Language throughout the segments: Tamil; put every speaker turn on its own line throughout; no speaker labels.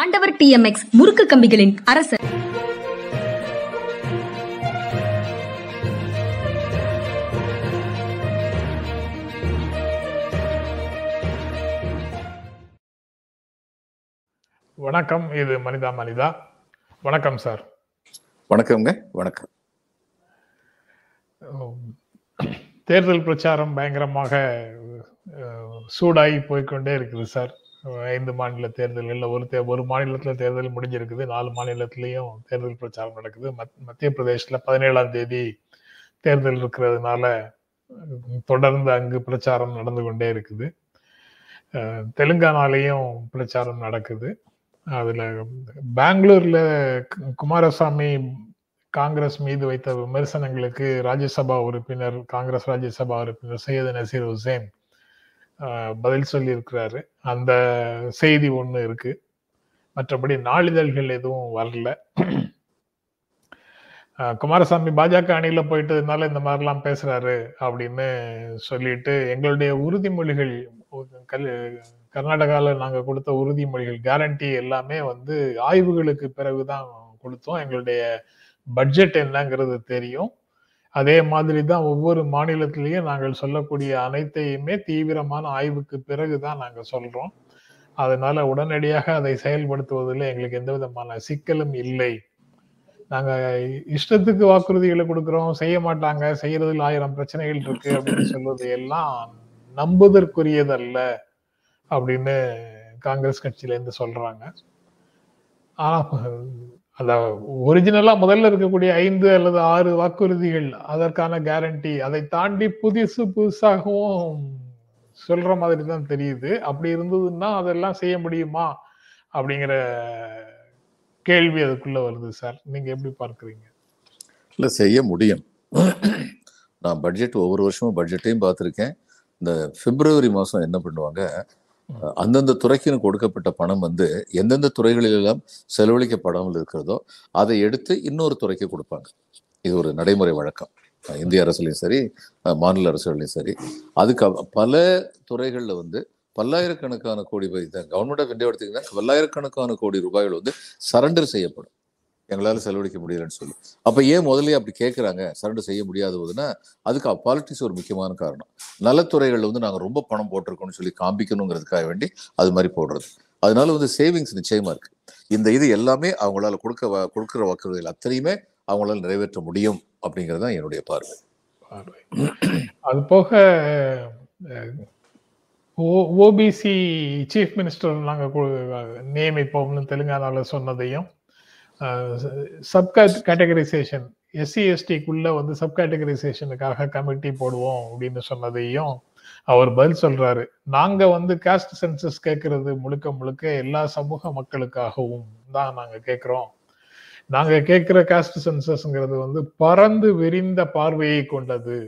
ஆண்டவர் டிஎம்எக்ஸ் முறுக்கு கம்பிகளின் அரசர்.
வணக்கம் இது மனிதா மனிதா. வணக்கம் சார்.
வணக்கம்ங்க வணக்கம்.
தேர்தல் பிரச்சாரம் பயங்கரமாக சூடாகி போய்க்கொண்டே இருக்குது சார். ஐந்து மாநில தேர்தல்களில் ஒரு தே ஒரு மாநிலத்தில் தேர்தல் முடிஞ்சிருக்குது நாலு மாநிலத்திலையும் தேர்தல் பிரச்சாரம் நடக்குது. மத் மத்திய பிரதேசில் பதினேழாம் தேதி தேர்தல் இருக்கிறதுனால தொடர்ந்து அங்கு பிரச்சாரம் நடந்து கொண்டே இருக்குது. தெலுங்கானாலேயும் தெலுங்கானாலையும் பிரச்சாரம் நடக்குது. அதில் பெங்களூரில் குமாரசாமி காங்கிரஸ் மீது வைத்த விமர்சனங்களுக்கு ராஜ்யசபா உறுப்பினர் காங்கிரஸ் ராஜ்யசபா உறுப்பினர் சையது நசீர் ஹுசேன் பதில் சொல்லியிருக்கிறாரு. அந்த செய்தி ஒன்று இருக்கு. மற்றபடி நாளிதழ்கள் எதுவும் வரல. குமாரசாமி பாஜக அணியில போயிட்டதுனால இந்த மாதிரிலாம் பேசுறாரு அப்படின்னு சொல்லிட்டு எங்களுடைய உறுதிமொழிகள் கல் கர்நாடகாவில் நாங்கள் கொடுத்த உறுதிமொழிகள் கேரண்டி எல்லாமே வந்து ஆய்வுகளுக்கு பிறகுதான் கொடுத்தோம். எங்களுடைய பட்ஜெட் என்னங்கிறது தெரியும். அதே மாதிரி தான் ஒவ்வொரு மாநிலத்திலையும் நாங்கள் சொல்லக்கூடிய அனைத்தையுமே தீவிரமான ஆய்வுக்கு பிறகு தான் நாங்கள் சொல்கிறோம் அதனால உடனடியாக அதை செயல்படுத்துவதில் எங்களுக்கு எந்த விதமான சிக்கலும் இல்லை. நாங்கள் இஷ்டத்துக்கு வாக்குறுதிகளை கொடுக்குறோம் செய்ய மாட்டாங்க செய்யறதுல ஆயிரம் பிரச்சனைகள் இருக்கு அப்படின்னு சொல்வது எல்லாம் நம்புதற்குரியதல்ல அப்படின்னு காங்கிரஸ் கட்சியிலேருந்து சொல்றாங்க. ஆனால் அந்த ஒரிஜினலா முதல்ல இருக்கக்கூடிய ஐந்து அல்லது ஆறு வாக்குறுதிகள் அதற்கான கேரண்டி அதை தாண்டி புதுசு புதுசாகவும் சொல்ற மாதிரி தான் தெரியுது. அப்படி இருந்ததுன்னா அதெல்லாம் செய்ய முடியுமா? அப்படிங்கிற கேள்வி அதுக்குள்ள வருது சார். நீங்க எப்படி பார்க்குறீங்க?
இல்லை செய்ய முடியும். நான் பட்ஜெட் ஒவ்வொரு வருஷமும் பட்ஜெட்டையும் பார்த்துருக்கேன். இந்த பிப்ரவரி மாதம் என்ன பண்ணுவாங்க? அந்தந்த துறைக்குன்னு கொடுக்கப்பட்ட பணம் வந்து எந்தெந்த துறைகளிலெல்லாம் செலவழிக்கப்படாமல் இருக்கிறதோ அதை எடுத்து இன்னொரு துறைக்கு கொடுப்பாங்க. இது ஒரு நடைமுறை வழக்கம். இந்திய அரசுலையும் சரி மாநில அரசுகளையும் சரி. அதுக்கு பல துறைகளில் வந்து பல்லாயிரக்கணக்கான கோடி கவர்மெண்ட் ஆஃப் இந்தியா எடுத்தீங்கன்னா பல்லாயிரக்கணக்கான கோடி ரூபாய்கள் வந்து சரண்டர் செய்யப்படும். எங்களால் செலவழிக்க முடியலன்னு சொல்லி. அப்போ ஏன் முதல்ல அப்படி கேட்குறாங்க சரண்டர் செய்ய முடியாத போதுன்னா அதுக்கு பாலிட்டிக்ஸ் ஒரு முக்கியமான காரணம். நலத்துறைகளில் வந்து நாங்கள் ரொம்ப பணம் போட்டிருக்கோம்னு சொல்லி காமிக்கணுங்கிறதுக்காக வேண்டி அது மாதிரி போடுறது. அதனால வந்து சேவிங்ஸ் நிச்சயமா இருக்கு. இந்த இது எல்லாமே அவங்களால கொடுக்க வ- வாக்குறுதிகள் அத்தனையுமே அவங்களால நிறைவேற்ற முடியும் அப்படிங்கிறது தான் என்னுடைய பார்வை.
அது போக ஓபிசி சீஃப் மினிஸ்டர் நாங்க நியமிப்போம்னு தெலுங்கானால சொன்னதையும் சப் கேட்டகரைசேஷன் எஸ்சி எஸ்டிக்குள்ள வந்து சப் கேட்டகரைசேஷனுக்காக கமிட்டி போடுவோம் அப்படின்னு சொன்னதையும் அவர் பதில் சொல்றாரு. நாங்க வந்து காஸ்ட் சென்சஸ் கேட்கறது முழுக்க முழுக்க எல்லா சமூக மக்களுக்காகவும் தான் நாங்க கேட்கிறோம் நாங்க கேட்கிற காஸ்ட் சென்சஸ்ங்கிறது வந்து பறந்து விரிந்த பார்வையை கொண்டது.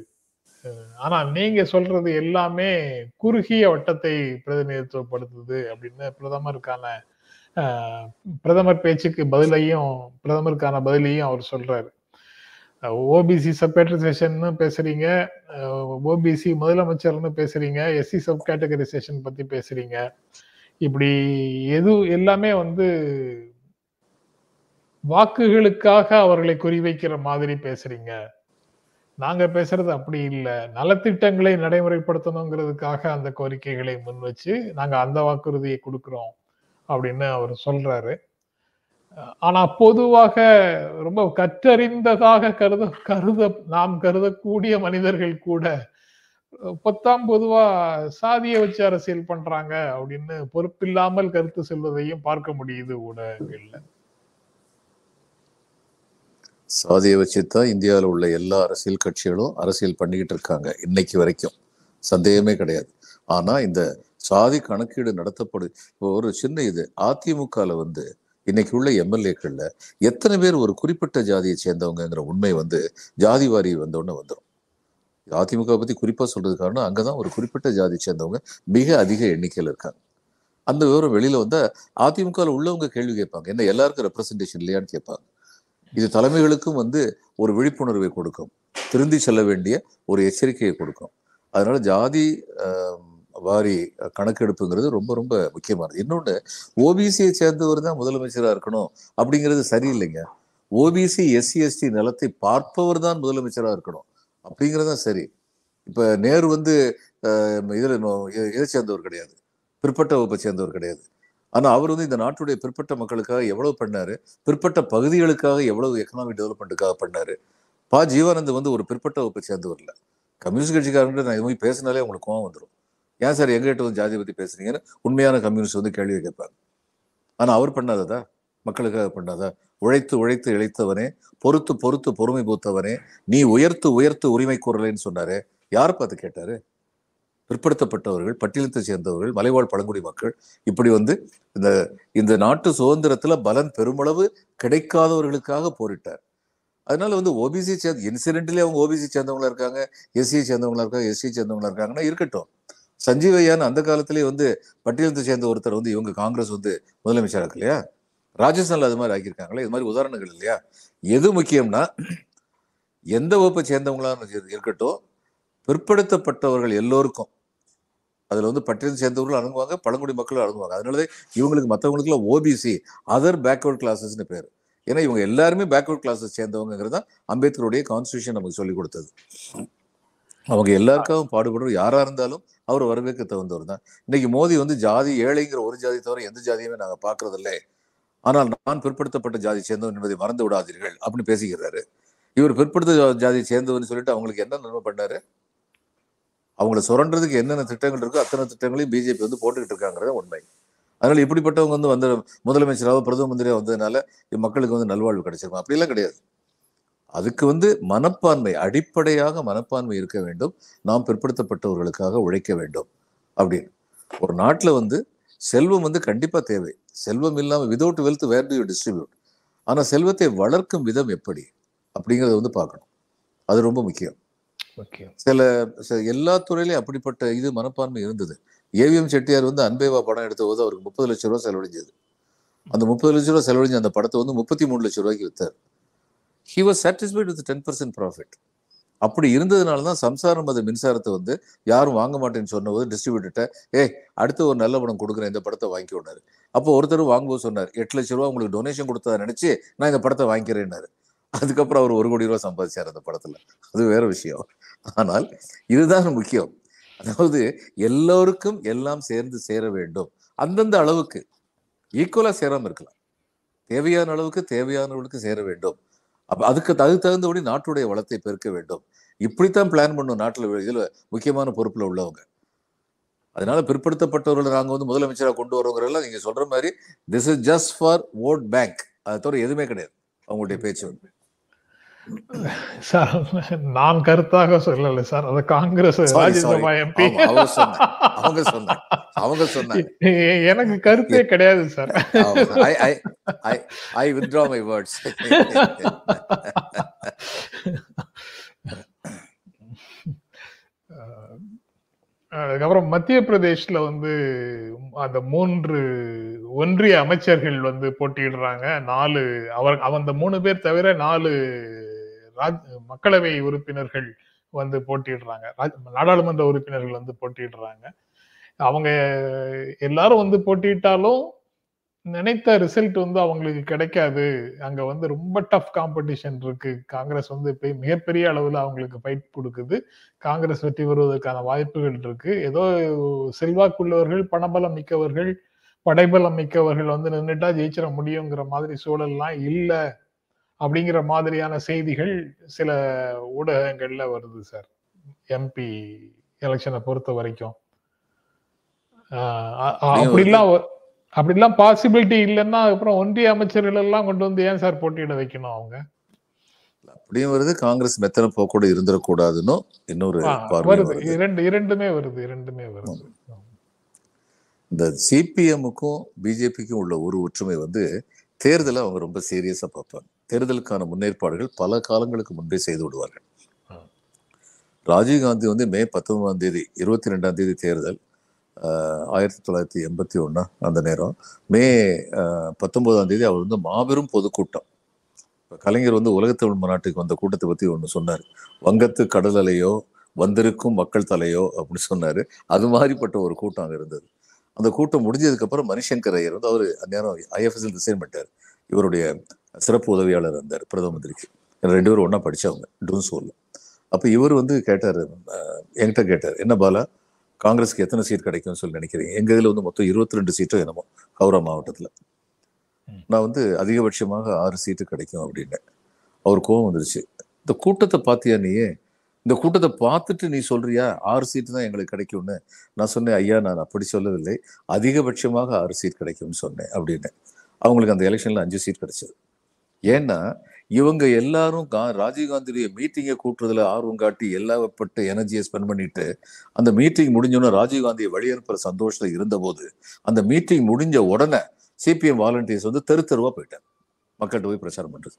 ஆனா நீங்க சொல்றது எல்லாமே குறுகிய வட்டத்தை பிரதிநிதித்துவப்படுத்துது அப்படின்னு பிரதமருக்கான பிரதமர் பேச்சுக்கு பதிலையும் பிரதமருக்கான பதிலையும் அவர் சொல்றாரு. ஓபிசி சப்கேட்டரைசேஷன் பேசுறீங்க. ஓபிசி முதலமைச்சர்னு பேசுறீங்க. எஸ்சி சப் கேட்டகரைசேஷன் பத்தி பேசுறீங்க. இப்படி எது எல்லாமே வந்து வாக்குகளுக்காக அவர்களை குறிவைக்கிற மாதிரி பேசுறீங்க. நாங்க பேசுறது அப்படி இல்லை. நலத்திட்டங்களை நடைமுறைப்படுத்தணுங்கிறதுக்காக அந்த கோரிக்கைகளை முன் வச்சு நாங்க அந்த வாக்குறுதியை கொடுக்குறோம். அப்படின்னு அவர் சொல்றாரு. ஆனா பொதுவாக ரொம்ப கற்றறிந்ததாக கருத கருத நாம் கருதக்கூடிய மனிதர்கள் கூட பத்தாம் பொதுவா சாதியை வச்சு அரசியல் பண்றாங்க அப்படின்னு பொறுப்பில்லாமல் கருத்து செல்வதையும் பார்க்க முடியுது ஊடகங்கள்ல.
சாதியை வச்சு தான் இந்தியாவில் உள்ள எல்லா அரசியல் கட்சிகளும் அரசியல் பண்ணிக்கிட்டு இருக்காங்க இன்னைக்கு வரைக்கும். சந்தேகமே கிடையாது. ஆனா இந்த சாதி கணக்கீடு நடத்தப்படு இப்போ ஒரு சின்ன இது அதிமுகவில் வந்து இன்னைக்கு உள்ள எம்எல்ஏக்கள்ல எத்தனை பேர் ஒரு குறிப்பிட்ட ஜாதியை சேர்ந்தவங்கங்கிற உண்மை வந்து ஜாதி வாரி வந்தோடனே வந்துடும் அதிமுக பத்தி குறிப்பா சொல்றது காரணம் அங்கதான் ஒரு குறிப்பிட்ட ஜாதியை சேர்ந்தவங்க மிக அதிக எண்ணிக்கையில் இருக்காங்க. அந்த விவரம் வெளியில வந்தா அதிமுகவில் உள்ளவங்க கேள்வி கேட்பாங்க என்ன எல்லாருக்கும் ரெப்ரசன்டேஷன் இல்லையான்னு கேட்பாங்க. இது தலைமைகளுக்கும் வந்து ஒரு விழிப்புணர்வை கொடுக்கும் திருந்தி செல்ல வேண்டிய ஒரு எச்சரிக்கையை கொடுக்கும். அதனால ஜாதி வாரி கணக்கெடுப்புங்கிறது ரொம்ப ரொம்ப முக்கியமானது. இன்னொன்று ஓபிசியை சேர்ந்தவர் தான் முதலமைச்சராக இருக்கணும் அப்படிங்கிறது சரியில்லைங்க. ஓபிசி எஸ்சி எஸ்டி நிலத்தை பார்ப்பவர் தான் முதலமைச்சராக இருக்கணும் அப்படிங்கிறது தான் சரி. இப்போ நேரு வந்து இதில் இதை சேர்ந்தவர் கிடையாது. பிற்பட்ட வகுப்பை சேர்ந்தவர் கிடையாது. ஆனால் அவர் வந்து இந்த நாட்டுடைய பிற்பட்ட மக்களுக்காக எவ்வளவு பண்ணாரு? பிற்பட்ட பகுதிகளுக்காக எவ்வளவு எக்கனாமிக் டெவலப்மெண்ட்டுக்காக பண்ணாரு? பா. ஜீவானந்த் வந்து ஒரு பிற்பட்ட வகுப்பை சேர்ந்தவர் இல்லை. கம்யூனிஸ்ட் கட்சிக்காரங்கிட்ட நான் இது மாதிரி பேசினாலே உங்களுக்கு கோவம் வந்துடும் ஏன் சார் எங்ககிட்ட வந்து ஜாதி பற்றி பேசுறீங்கன்னு உண்மையான கம்யூனிஸ்ட் வந்து கேள்வி கேட்பாங்க. ஆனால் அவர் பண்ணாததா மக்களுக்காக பண்ணாதா? உழைத்து உழைத்து இழைத்தவனே பொறுத்து பொறுத்து பொறுமை பூத்தவனே நீ உயர்த்து உயர்த்து உரிமை கூறலைன்னு சொன்னாரு யார் பார்த்து கேட்டாரு? பிற்படுத்தப்பட்டவர்கள் பட்டியலத்தை சேர்ந்தவர்கள் மலைவாழ் பழங்குடி மக்கள் இப்படி வந்து இந்த இந்த நாட்டு சுதந்திரத்துல பலன் பெருமளவு கிடைக்காதவர்களுக்காக போரிட்டார். அதனால வந்து ஓபிசி சேர்ந்து இன்சிடென்ட்லேயே அவங்க ஓபிசி சேர்ந்தவங்களா இருக்காங்க எஸ்சியை சேர்ந்தவங்களா இருக்காங்க எஸ்சி சேர்ந்தவங்களா இருக்காங்கன்னா இருக்கட்டும். சஞ்சீவையான்னு அந்த காலத்திலேயே வந்து பட்டியலத்தை சேர்ந்த ஒருத்தர் வந்து இவங்க காங்கிரஸ் வந்து முதலமைச்சர் இல்லையா ராஜஸ்தான்ல அது மாதிரி ஆக்கியிருக்காங்களே? இது மாதிரி உதாரணங்கள் இல்லையா? எது முக்கியம்னா எந்த வகுப்பை சேர்ந்தவங்களா இருக்கட்டும் பிற்படுத்தப்பட்டவர்கள் எல்லோருக்கும். அதில் வந்து பட்டியல் சேர்ந்தவர்களும் அணுகுவாங்க பழங்குடி மக்களும் அணுகுவாங்க அதனாலதான் இவங்களுக்கு மற்றவங்களுக்குலாம் ஓபிசி அதர் பேக்வர்ட் கிளாஸஸ்னு பேர். ஏன்னா இவங்க எல்லாருமே பேக்வர்ட் கிளாஸஸ் சேர்ந்தவங்கிறது தான் அம்பேத்கருடைய கான்ஸ்டியூஷன் நமக்கு சொல்லி கொடுத்தது. அவங்க எல்லாருக்காகவும் பாடுபடுற யாரா இருந்தாலும் அவர் வரவேற்க தகுந்தவர் தான். இன்னைக்கு மோடி வந்து ஜாதி ஏழைங்கிற ஒரு ஜாதி தவிர எந்த ஜாதியுமே நாங்க பாக்குறதில்லை ஆனால் நான் பிற்படுத்தப்பட்ட ஜாதி சேர்ந்தவன் என்பதை மறந்து விடாதீர்கள் அப்படின்னு பேசிக்கிறாரு. இவர் பிற்படுத்த ஜாதியை சேர்ந்தவன் சொல்லிட்டு அவங்களுக்கு என்ன நன்மை பண்ணாரு? அவங்கள சுரண்டதுக்கு என்னென்ன திட்டங்கள் இருக்கோ அத்தனை திட்டங்களையும் பிஜேபி வந்து போட்டுக்கிட்டு இருக்காங்கிறத உண்மை. அதனால இப்படிப்பட்டவங்க வந்து வந்து முதலமைச்சராக பிரதம மந்திரியா வந்ததுனால மக்களுக்கு வந்து நல்வாழ்வு கிடைச்சிருக்கும். அப்படிலாம் கிடையாது. அதுக்கு வந்து மனப்பான்மை அடிப்படையாக மனப்பான்மை இருக்க வேண்டும். நாம் பிற்படுத்தப்பட்டவர்களுக்காக உழைக்க வேண்டும். அப்படின்னு. ஒரு நாட்டில் வந்து செல்வம் வந்து கண்டிப்பா தேவை. செல்வம் இல்லாம without wealth where do you distribute ஆனா செல்வத்தை வளர்க்கும் விதம் எப்படி? அப்படிங்கறத வந்து பார்க்கணும். அது ரொம்ப முக்கியம். சில எல்லா துறையிலையும் அப்படிப்பட்ட இது மனப்பான்மை இருந்தது. ஏவிஎம் செட்டியார் வந்து அன்பேவா படம் எடுத்த போது அவருக்கு முப்பது லட்சம் ரூபாய் செலவழிஞ்சது. அந்த முப்பது லட்ச ரூபாய் செலவழிஞ்ச அந்த படத்தை வந்து முப்பத்தி மூணு லட்சம் ரூபாய்க்கு வித்தார். He was satisfied with ten percent profit அப்படி இருந்ததுனால தான் சம்சாரம் அது மின்சாரத்தை வந்து யாரும் வாங்க மாட்டேன்னு சொன்னபோது டிஸ்ட்ரிபியூட்டர்கிட்ட ஏய் அடுத்து ஒரு நல்ல படம் கொடுக்குறேன் இந்த படத்தை வாங்கிக்கொண்டாரு அப்போ ஒருத்தர் வாங்கும்போது சொன்னார் எட்டு லட்ச ரூபா உங்களுக்கு டொனேஷன் கொடுத்ததை நினச்சி நான் இந்த படத்தை வாங்கிக்கிறேன்னாரு. அதுக்கப்புறம் அவர் ஒரு கோடி ரூபா சம்பாதிச்சார் அந்த படத்துல. அது வேற விஷயம். ஆனால் இதுதான் முக்கியம். அதாவது எல்லோருக்கும் எல்லாம் சேர்ந்து சேர வேண்டும். அந்தந்த அளவுக்கு ஈக்குவலா சேராம இருக்கலாம். தேவையான அளவுக்கு தேவையானவர்களுக்கு சேர வேண்டும். அப்ப அதுக்கு அது தகுந்தபடி நாட்டுடைய வளத்தை பெருக்க வேண்டும். இப்படித்தான் பிளான் பண்ணும் நாட்டுல இதுல முக்கியமான பொறுப்புல உள்ளவங்க. அதனால பிற்படுத்தப்பட்டவர்களை நாங்க வந்து முதலமைச்சராக கொண்டு வரவங்க நீங்க சொல்ற மாதிரி this is just for vote bank அதை தவிர எதுவுமே கிடையாது. அவங்களுடைய பேச்சு வந்து.
சார் நான் கருத்தாக சொல்லல சார். அது காங்கிரஸ் ராஜ்யசபா எம்பி.
அவங்க சொன்னாங்க. அவங்க சொன்னாங்க.
எனக்கு கருத்தே கிடையாது sir.
I withdraw my words
அதுக்கப்புறம் மத்திய பிரதேஷ்ல வந்து அந்த மூன்று ஒன்றிய அமைச்சர்கள் வந்து போட்டியிடுறாங்க. நாலு அவர் அந்த மூணு பேர் தவிர நாலு மக்களவை உறுப்பினர்கள் வந்து போட்டிடுறாங்க நாடாளுமன்ற உறுப்பினர்கள் வந்து போட்டிடுறாங்க அவங்க எல்லாரும் வந்து போட்டியிட்டாலும் நினைத்த ரிசல்ட் வந்து அவங்களுக்கு கிடைக்காது. அங்க வந்து ரொம்ப டஃப் காம்படிஷன் இருக்கு. காங்கிரஸ் வந்து மிகப்பெரிய அளவுல அவங்களுக்கு ஃபைட் கொடுக்குது. காங்கிரஸ் வெற்றி பெறுவதற்கான வாய்ப்புகள் இருக்கு. ஏதோ செல்வாக்குள்ளவர்கள் பணபலம் மிக்கவர்கள் படைபலம் மிக்கவர்கள் வந்து நின்றுட்டா ஜெயிச்சிட முடியுங்கிற மாதிரி சூழல்லாம் இல்லை. அப்படிங்கிற மாதிரியான செய்திகள் சில ஊடகங்கள்ல வருது சார். எம்பி எலெக்ஷனை பொறுத்த வரைக்கும். அப்படிலாம் அப்படிலாம் பாசிபிலிட்டி இல்லைன்னா அப்புறம் ஒன்றிய அமைச்சர்கள் எல்லாம் கொண்டு வந்து ஏன் சார் போட்டியிட வைக்கணும் அவங்க?
அப்படியும் வருது. காங்கிரஸ் மெத்தன போக்கூட இருந்துடக்கூடாதுன்னு இன்னொரு
வருது. இரண்டு இரண்டுமே வருது இரண்டுமே வருது.
இந்த சிபிஎம்முக்கும் பிஜேபிக்கும் உள்ள ஒரு ஒற்றுமை வந்து தேர்தலை அவங்க ரொம்ப சீரியஸா பார்ப்பாங்க. தேர்தலுக்கான முன்னேற்பாடுகள் பல காலங்களுக்கு முன்பே செய்து விடுவார்கள். ராஜீவ்காந்தி வந்து மே பத்தொன்பதாம் தேதி இருபத்தி ரெண்டாம் தேதி தேர்தல் ஆயிரத்தி தொள்ளாயிரத்தி எண்பத்தி ஒன்று அந்த நேரம். மே பத்தொன்பதாம் தேதி அவர் வந்து மாபெரும் பொதுக்கூட்டம். இப்போ கலைஞர் வந்து உலகத்தமிழ் மாநாட்டுக்கு வந்த கூட்டத்தை பற்றி ஒன்று சொன்னார். வங்கத்து கடல் அலையோ வந்திருக்கும் மக்கள் தலையோ அப்படின்னு சொன்னாரு. அது மாதிரிப்பட்ட ஒரு கூட்டம் அங்க இருந்தது. அந்த கூட்டம் முடிஞ்சதுக்கு அப்புறம் மணிசங்கர் ஐயர் வந்து அவர் அந்நேரம் ஐஎஃப்எஸ்எல் ரிசைன் பண்ணிட்டார். இவருடைய சிறப்பு உதவியாளர் இருந்தார் பிரதம மந்திரிக்கு. ரெண்டு பேரும் ஒண்ணா படிச்சவங்க டூன்சோல்ல அப்ப இவர் வந்து கேட்டாரு என்கிட்ட கேட்டார் என்ன பாலா காங்கிரஸ்க்கு எத்தனை சீட் கிடைக்கும்னு சொல்லி நினைக்கிறீங்க? எங்க இதுல வந்து மொத்தம் இருபத்தி ரெண்டு சீட்டோ என்னமோ ஹவுரா மாவட்டத்துல. நான் வந்து அதிகபட்சமாக ஆறு சீட்டு கிடைக்கும் அப்படின்னேன். அவர் கோவம் வந்துருச்சு. இந்த கூட்டத்தை பார்த்தியா நீயே இந்த கூட்டத்தை பார்த்துட்டு நீ சொல்றியா? ஆறு சீட்டு தான் எங்களுக்கு கிடைக்கும்னு. நான் சொன்னேன் ஐயா நான் அப்படி சொல்லவில்லை. அதிகபட்சமாக ஆறு சீட் கிடைக்கும்னு சொன்னேன் அப்படின்னு அவங்களுக்கு அந்த எலெக்ஷன்ல அஞ்சு சீட் கிடைச்சது. ஏன்னா இவங்க எல்லாரும் கா- ராஜீவ்காந்தியுடைய மீட்டிங்கை கூட்டுறதுல ஆர்வம் காட்டி எல்லாப்பட்ட எனர்ஜியை ஸ்பெண்ட் பண்ணிட்டு அந்த மீட்டிங் முடிஞ்சோடனே ராஜீவ்காந்தியை வழியனுப்புற சந்தோஷத்தில் இருந்தபோது அந்த மீட்டிங் முடிஞ்ச உடனே சிபிஎம் வாலண்டியர்ஸ் வந்து தெரு தெருவாக போயிட்டாங்க மக்கள்கிட்ட போய் பிரச்சாரம் பண்ணுறது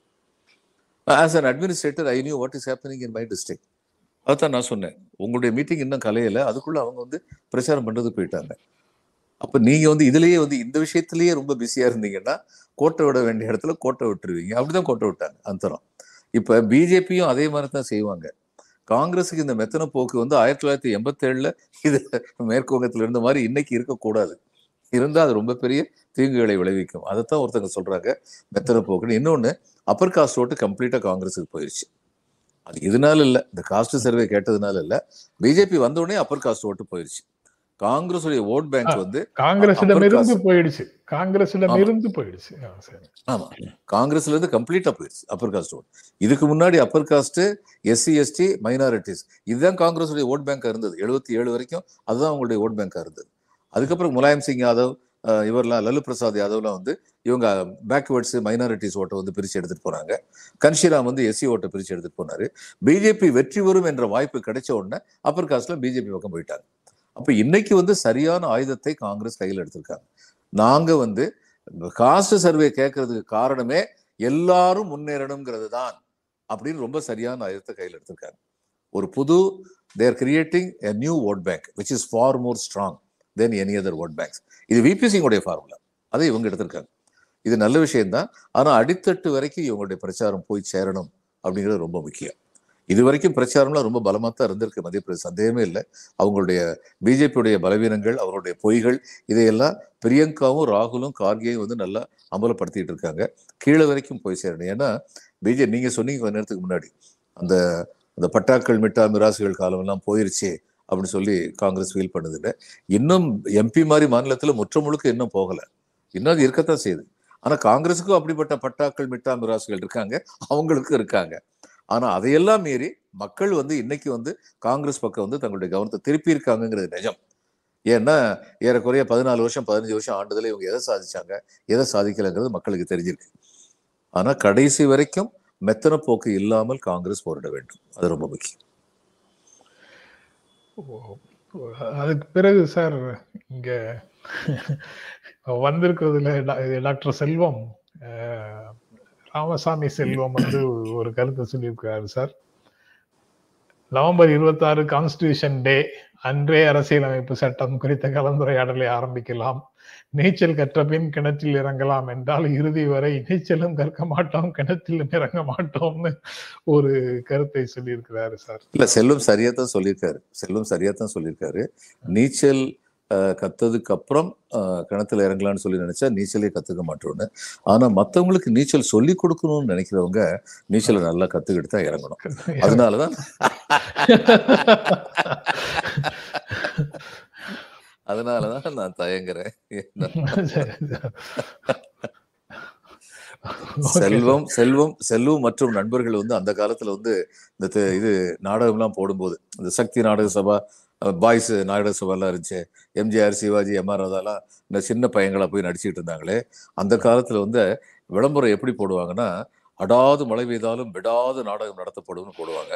as an administrator I knew what is happening in my district அதான் நான் சொன்னேன். உங்களுடைய மீட்டிங் இன்னும் கலையில அதுக்குள்ள அவங்க வந்து பிரச்சாரம் பண்ணுறது போயிட்டாங்க. அப்போ நீங்கள் வந்து இதுலேயே வந்து இந்த விஷயத்துலேயே ரொம்ப பிஸியாக இருந்தீங்கன்னா கோட்டை விட வேண்டிய இடத்துல கோட்டை விட்டுருவீங்க. அப்படிதான் கோட்டை விட்டாங்க அந்தரம் இப்போ பிஜேபியும் அதே மாதிரி தான் செய்வாங்க. காங்கிரஸுக்கு இந்த மெத்தன போக்கு வந்து ஆயிரத்தி தொள்ளாயிரத்தி எண்பத்தேழில் இது மேற்குவங்கத்தில் இருந்த மாதிரி இன்னைக்கு இருக்கக்கூடாது. இருந்தால் அது ரொம்ப பெரிய தீங்குகளை விளைவிக்கும். அதைத்தான் ஒருத்தங்க சொல்கிறாங்க மெத்தன போக்குன்னு. இன்னொன்று அப்பர் காஸ்ட் ஓட்டு கம்ப்ளீட்டாக காங்கிரஸுக்கு போயிடுச்சு அது இதனால இல்லை. இந்த காஸ்ட் சர்வே கேட்டதுனால இல்லை. பிஜேபி வந்தோடனே அப்பர் காஸ்ட் ஓட்டு போயிடுச்சு காங்கிரஸ் ஓட் பேங்க் வந்து upper
இருந்து. போயிடுச்சு.
ஆமா.
இருந்து போயிடுச்சு.
ஆமா. காங்கிரஸ்ல இருந்து கம்ப்ளீட்டா போயிருச்சு அப்பர் காஸ்ட் ஓட் இதுக்கு முன்னாடி upper caste SC ST minorities இதுதான் காங்கிரஸ் ஓட் பேங்கா இருந்தது. எழுபத்தி ஏழு வரைக்கும் அதுதான் அவங்களுடைய ஓட் பேங்கா இருந்தது. அதுக்கப்புறம் முலாயம் சிங் யாதவ் அஹ், இவர்லாம் லல்லு பிரசாத் யாதவ்லாம் வந்து இவங்க பேக்வேர்ட்ஸ் மைனாரிட்டிஸ் ஓட்டை வந்து பிரிச்சு எடுத்துட்டு போனாங்க. கன்ஷிராம் வந்து எஸ்சி ஓட்டை பிரிச்சு எடுத்துட்டு போனாரு. பிஜேபி வெற்றி வரும் என்ற வாய்ப்பு கிடைச்ச உடனே அப்பர் காஸ்ட்ல பிஜேபி பக்கம் போயிட்டாங்க. அப்போ இன்னைக்கு வந்து சரியான ஆயுதத்தை காங்கிரஸ் கையில் எடுத்திருக்காங்க. நாங்கள் வந்து காஸ்ட் சர்வே கேட்கறதுக்கு காரணமே எல்லாரும் முன்னேறணுங்கிறது தான் அப்படின்னு ரொம்ப சரியான ஆயுதத்தை கையில் எடுத்திருக்காங்க. ஒரு புது there creating a new vote bank which is for more strong then any other vote banks இது விபி சிங்குடைய ஃபார்முலா அதை இவங்க எடுத்திருக்காங்க. இது நல்ல விஷயம்தான். ஆனால் அடித்தட்டு வரைக்கும் இவங்களுடைய பிரச்சாரம் போய் சேரணும் அப்படிங்கிறது ரொம்ப முக்கியம். இது வரைக்கும் பிரச்சாரம்லாம் ரொம்ப பலமா தான் இருந்திருக்கு. மத்திய பிரதேச சந்தேகமே இல்லை. அவங்களுடைய பிஜேபியுடைய பலவீனங்கள் அவருடைய பொய்கள் இதையெல்லாம் பிரியங்காவும் ராகுலும் கார்கேயும் வந்து நல்லா அம்பலப்படுத்திட்டு இருக்காங்க. கீழே வரைக்கும் போய் சேரணும். ஏன்னா பிஜே நீங்க சொன்னீங்க கொஞ்ச நேரத்துக்கு முன்னாடி அந்த அந்த பட்டாக்கள் மிட்டா மிராசுகள் காலம் எல்லாம் அப்படின்னு சொல்லி காங்கிரஸ் ஃபீல் பண்ணுதுன்னு. இன்னும் எம்பி மாதிரி மாநிலத்துல முற்ற முழுக்க இன்னும் போகல. இன்னும் அது இருக்கத்தான் செய்யுது. ஆனா காங்கிரஸுக்கும் அப்படிப்பட்ட பட்டாக்கள் மிட்டா மிராசுகள் இருக்காங்க. அவங்களுக்கும் இருக்காங்க. ஆனால் அதையெல்லாம் மீறி மக்கள் வந்து இன்னைக்கு வந்து காங்கிரஸ் பக்கம் வந்து தங்களுடைய கவனத்தை திருப்பி இருக்காங்கிறது நிஜம். ஏன்னா ஏறக்குறைய பதினாலு வருஷம் பதினஞ்சு வருஷம் ஆண்டுதல இவங்க எதை சாதிச்சாங்க எதை சாதிக்கலைங்கிறது மக்களுக்கு தெரிஞ்சிருக்கு. ஆனால் கடைசி வரைக்கும் மெத்தன போக்கு இல்லாமல் காங்கிரஸ் போரிட வேண்டும். அது ரொம்ப முக்கியம்.
அதுக்கு பிறகு சார் இங்க வந்திருக்கிறதுல டாக்டர் செல்வம் ராமசாமி செல்வம் வந்து ஒரு கருத்தை சொல்லியிருக்கிறாரு சார். நவம்பர் இருபத்தாறு கான்ஸ்டிடியூஷன் டே அன்றே அரசியலமைப்பு சட்டம் குறித்த கலந்துரையாடலை ஆரம்பிக்கலாம். நீச்சல் கற்ற பின் கிணற்றில் இறங்கலாம் என்றால் இறுதி வரை நீச்சலும் கற்க மாட்டோம் கிணற்றிலும் இறங்க மாட்டோம்னு ஒரு கருத்தை சொல்லியிருக்கிறாரு சார்.
இல்ல செல்வம் சரியா தான் சொல்லியிருக்காரு. செல்வம் சரியா தான் சொல்லியிருக்காரு. நீச்சல் அஹ், கத்ததுக்கு அப்புறம் கிணத்துல இறங்கலாம்னு சொல்லி நினைச்சா நீச்சலே கத்துக்க மாட்டோம்னு. ஆனா மத்தவங்களுக்கு நீச்சல் சொல்லி கொடுக்கணும்னு நினைக்கிறவங்க நீச்சலை நல்லா கத்துக்கிட்டு தான் இறங்கணும். அதனாலதான் அதனாலதான் நான் தயங்குறேன்.
சரி, சார். Okay,
செல்வம் செல்வம் செல்வம் மற்றும் நண்பர்கள் வந்து அந்த காலத்துல வந்து இந்த இது நாடகம்லாம் போடும்போது இந்த சக்தி நாடக சபா பாய்ஸ் நாடக சபாலாம் இருந்துச்சு. எம்ஜிஆர் சிவாஜி எம்ஆர் ராதாலாம் இந்த சின்ன பையங்களா போய் நடிச்சிட்டு இருந்தாங்களே. அந்த காலத்துல வந்து விளம்பரம் எப்படி போடுவாங்கன்னா அடாது மழை பெய்தாலும் விடாது. நாடகம் நடத்தப்படும்னு போடுவாங்க.